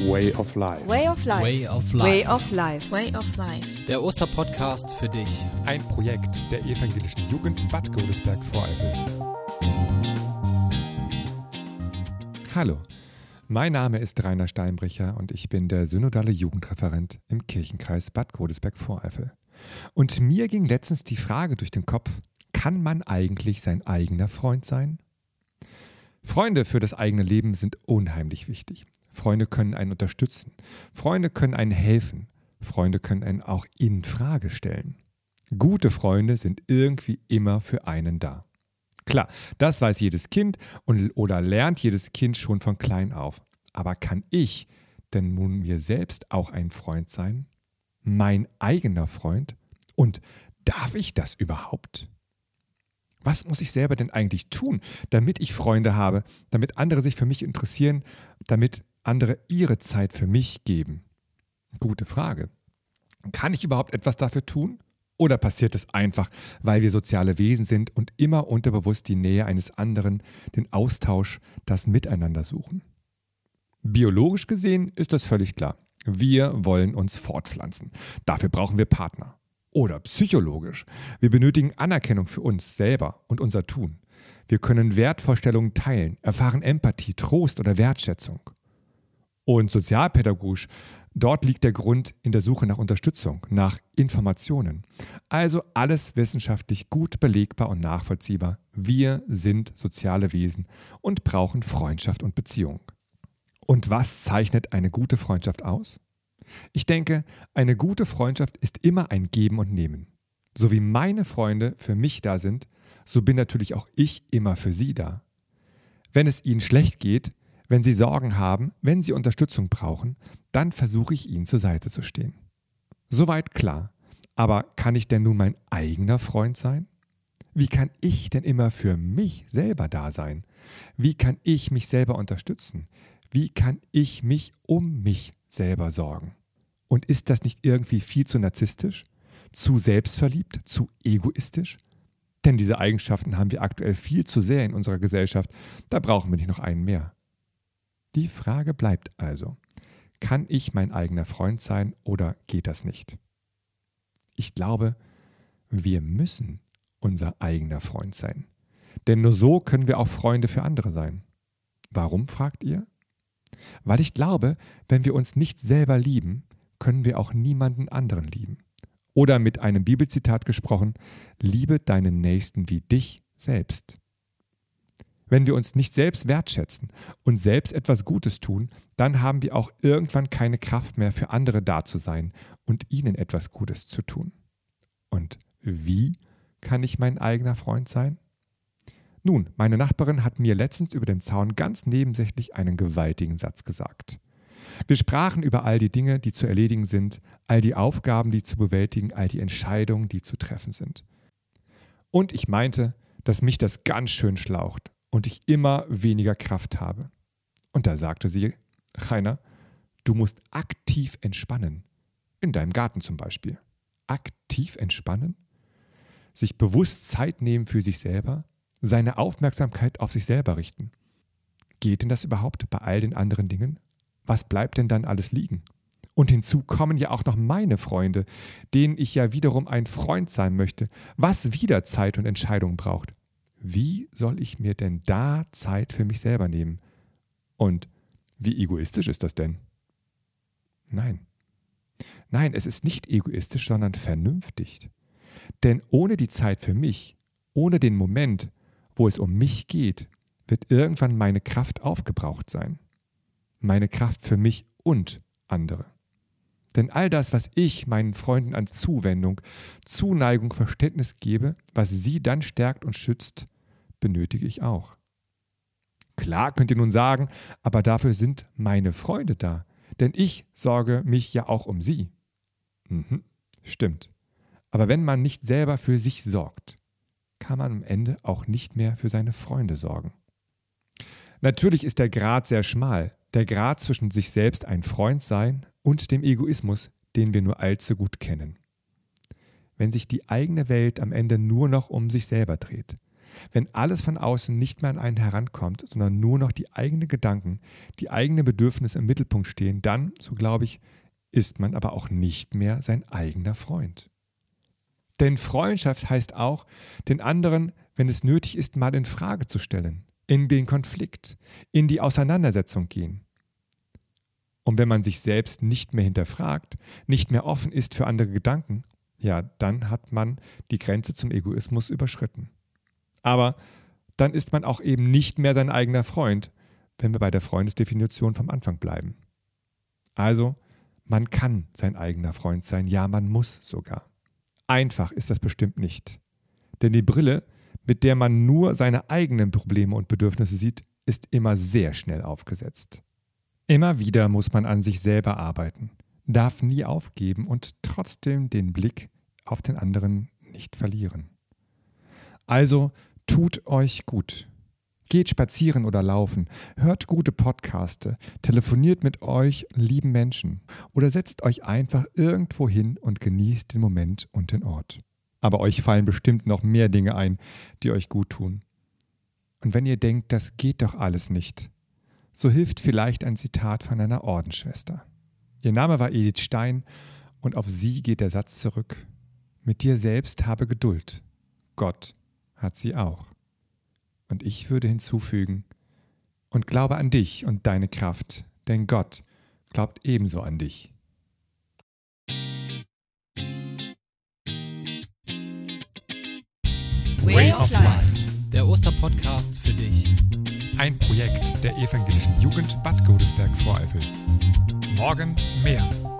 Way of Life. Way of Life. Way of Life. Way of Life. Way of Life. Der Osterpodcast für dich. Ein Projekt der evangelischen Jugend Bad Godesberg-Voreifel. Hallo, mein Name ist Rainer Steinbrecher und ich bin der synodale Jugendreferent im Kirchenkreis Bad Godesberg-Voreifel. Und mir ging letztens die Frage durch den Kopf, kann man eigentlich sein eigener Freund sein? Freunde für das eigene Leben sind unheimlich wichtig. Freunde können einen unterstützen. Freunde können einen helfen. Freunde können einen auch in Frage stellen. Gute Freunde sind irgendwie immer für einen da. Klar, das weiß jedes Kind und, oder lernt jedes Kind schon von klein auf. Aber kann ich denn nun mir selbst auch ein Freund sein? Mein eigener Freund? Und darf ich das überhaupt? Was muss ich selber denn eigentlich tun, damit ich Freunde habe, damit andere sich für mich interessieren, damit andere ihre Zeit für mich geben? Gute Frage. Kann ich überhaupt etwas dafür tun? Oder passiert es einfach, weil wir soziale Wesen sind und immer unterbewusst die Nähe eines anderen, den Austausch, das Miteinander suchen? Biologisch gesehen ist das völlig klar. Wir wollen uns fortpflanzen. Dafür brauchen wir Partner. Oder psychologisch. Wir benötigen Anerkennung für uns selber und unser Tun. Wir können Wertvorstellungen teilen, erfahren Empathie, Trost oder Wertschätzung. Und sozialpädagogisch, dort liegt der Grund in der Suche nach Unterstützung, nach Informationen. Also alles wissenschaftlich gut belegbar und nachvollziehbar. Wir sind soziale Wesen und brauchen Freundschaft und Beziehung. Und was zeichnet eine gute Freundschaft aus? Ich denke, eine gute Freundschaft ist immer ein Geben und Nehmen. So wie meine Freunde für mich da sind, so bin natürlich auch ich immer für sie da. Wenn es ihnen schlecht geht, wenn sie Sorgen haben, wenn sie Unterstützung brauchen, dann versuche ich ihnen zur Seite zu stehen. Soweit klar. Aber kann ich denn nun mein eigener Freund sein? Wie kann ich denn immer für mich selber da sein? Wie kann ich mich selber unterstützen? Wie kann ich mich um mich selber sorgen? Und ist das nicht irgendwie viel zu narzisstisch? Zu selbstverliebt? Zu egoistisch? Denn diese Eigenschaften haben wir aktuell viel zu sehr in unserer Gesellschaft. Da brauchen wir nicht noch einen mehr. Die Frage bleibt also, kann ich mein eigener Freund sein oder geht das nicht? Ich glaube, wir müssen unser eigener Freund sein. Denn nur so können wir auch Freunde für andere sein. Warum, fragt ihr? Weil ich glaube, wenn wir uns nicht selber lieben, können wir auch niemanden anderen lieben. Oder mit einem Bibelzitat gesprochen, liebe deinen Nächsten wie dich selbst. Wenn wir uns nicht selbst wertschätzen und selbst etwas Gutes tun, dann haben wir auch irgendwann keine Kraft mehr für andere da zu sein und ihnen etwas Gutes zu tun. Und wie kann ich mein eigener Freund sein? Nun, meine Nachbarin hat mir letztens über den Zaun ganz nebensächlich einen gewaltigen Satz gesagt. Wir sprachen über all die Dinge, die zu erledigen sind, all die Aufgaben, die zu bewältigen, all die Entscheidungen, die zu treffen sind. Und ich meinte, dass mich das ganz schön schlaucht und ich immer weniger Kraft habe. Und da sagte sie, Rainer, du musst aktiv entspannen. In deinem Garten zum Beispiel. Aktiv entspannen? Sich bewusst Zeit nehmen für sich selber? Seine Aufmerksamkeit auf sich selber richten? Geht denn das überhaupt bei all den anderen Dingen? was bleibt denn dann alles liegen? Und hinzu kommen ja auch noch meine Freunde, denen ich ja wiederum ein Freund sein möchte, was wieder Zeit und Entscheidung braucht. Wie soll ich mir denn da Zeit für mich selber nehmen? Und wie egoistisch ist das denn? Nein. Nein, es ist nicht egoistisch, sondern vernünftig. Denn ohne die Zeit für mich, ohne den Moment, wo es um mich geht, wird irgendwann meine Kraft aufgebraucht sein meine Kraft für mich und andere. Denn all das, was ich meinen Freunden an Zuwendung, Zuneigung, Verständnis gebe, was sie dann stärkt und schützt, benötige ich auch. Klar könnt ihr nun sagen, aber dafür sind meine Freunde da, denn ich sorge mich ja auch um sie. Mhm, stimmt. Aber wenn man nicht selber für sich sorgt, kann man am Ende auch nicht mehr für seine Freunde sorgen. Natürlich ist der Grad sehr schmal, der Grad zwischen sich selbst ein Freund sein und dem Egoismus, den wir nur allzu gut kennen. Wenn sich die eigene Welt am Ende nur noch um sich selber dreht, wenn alles von außen nicht mehr an einen herankommt, sondern nur noch die eigenen Gedanken, die eigenen Bedürfnisse im Mittelpunkt stehen, dann, so glaube ich, ist man aber auch nicht mehr sein eigener Freund. Denn Freundschaft heißt auch, den anderen, wenn es nötig ist, mal in Frage zu stellen, in den Konflikt, in die Auseinandersetzung gehen. Und wenn man sich selbst nicht mehr hinterfragt, nicht mehr offen ist für andere Gedanken, ja, dann hat man die Grenze zum Egoismus überschritten. Aber dann ist man auch eben nicht mehr sein eigener Freund, wenn wir bei der Freundesdefinition vom Anfang bleiben. Also, man kann sein eigener Freund sein, ja, man muss sogar. Einfach ist das bestimmt nicht. Denn die Brille, mit der man nur seine eigenen Probleme und Bedürfnisse sieht, ist immer sehr schnell aufgesetzt. Immer wieder muss man an sich selber arbeiten, darf nie aufgeben und trotzdem den Blick auf den anderen nicht verlieren. Also tut euch gut. Geht spazieren oder laufen, hört gute Podcaste, telefoniert mit euch lieben Menschen oder setzt euch einfach irgendwo hin und genießt den Moment und den Ort. Aber euch fallen bestimmt noch mehr Dinge ein, die euch gut tun. Und wenn ihr denkt, das geht doch alles nicht, so hilft vielleicht ein Zitat von einer Ordensschwester. Ihr Name war Edith Stein und auf sie geht der Satz zurück. Mit dir selbst habe Geduld. Gott hat sie auch. Und ich würde hinzufügen, und glaube an dich und deine Kraft, denn Gott glaubt ebenso an dich. Way of Life, der Osterpodcast für dich. Ein Projekt der evangelischen Jugend Bad Godesberg Voreifel. Morgen mehr.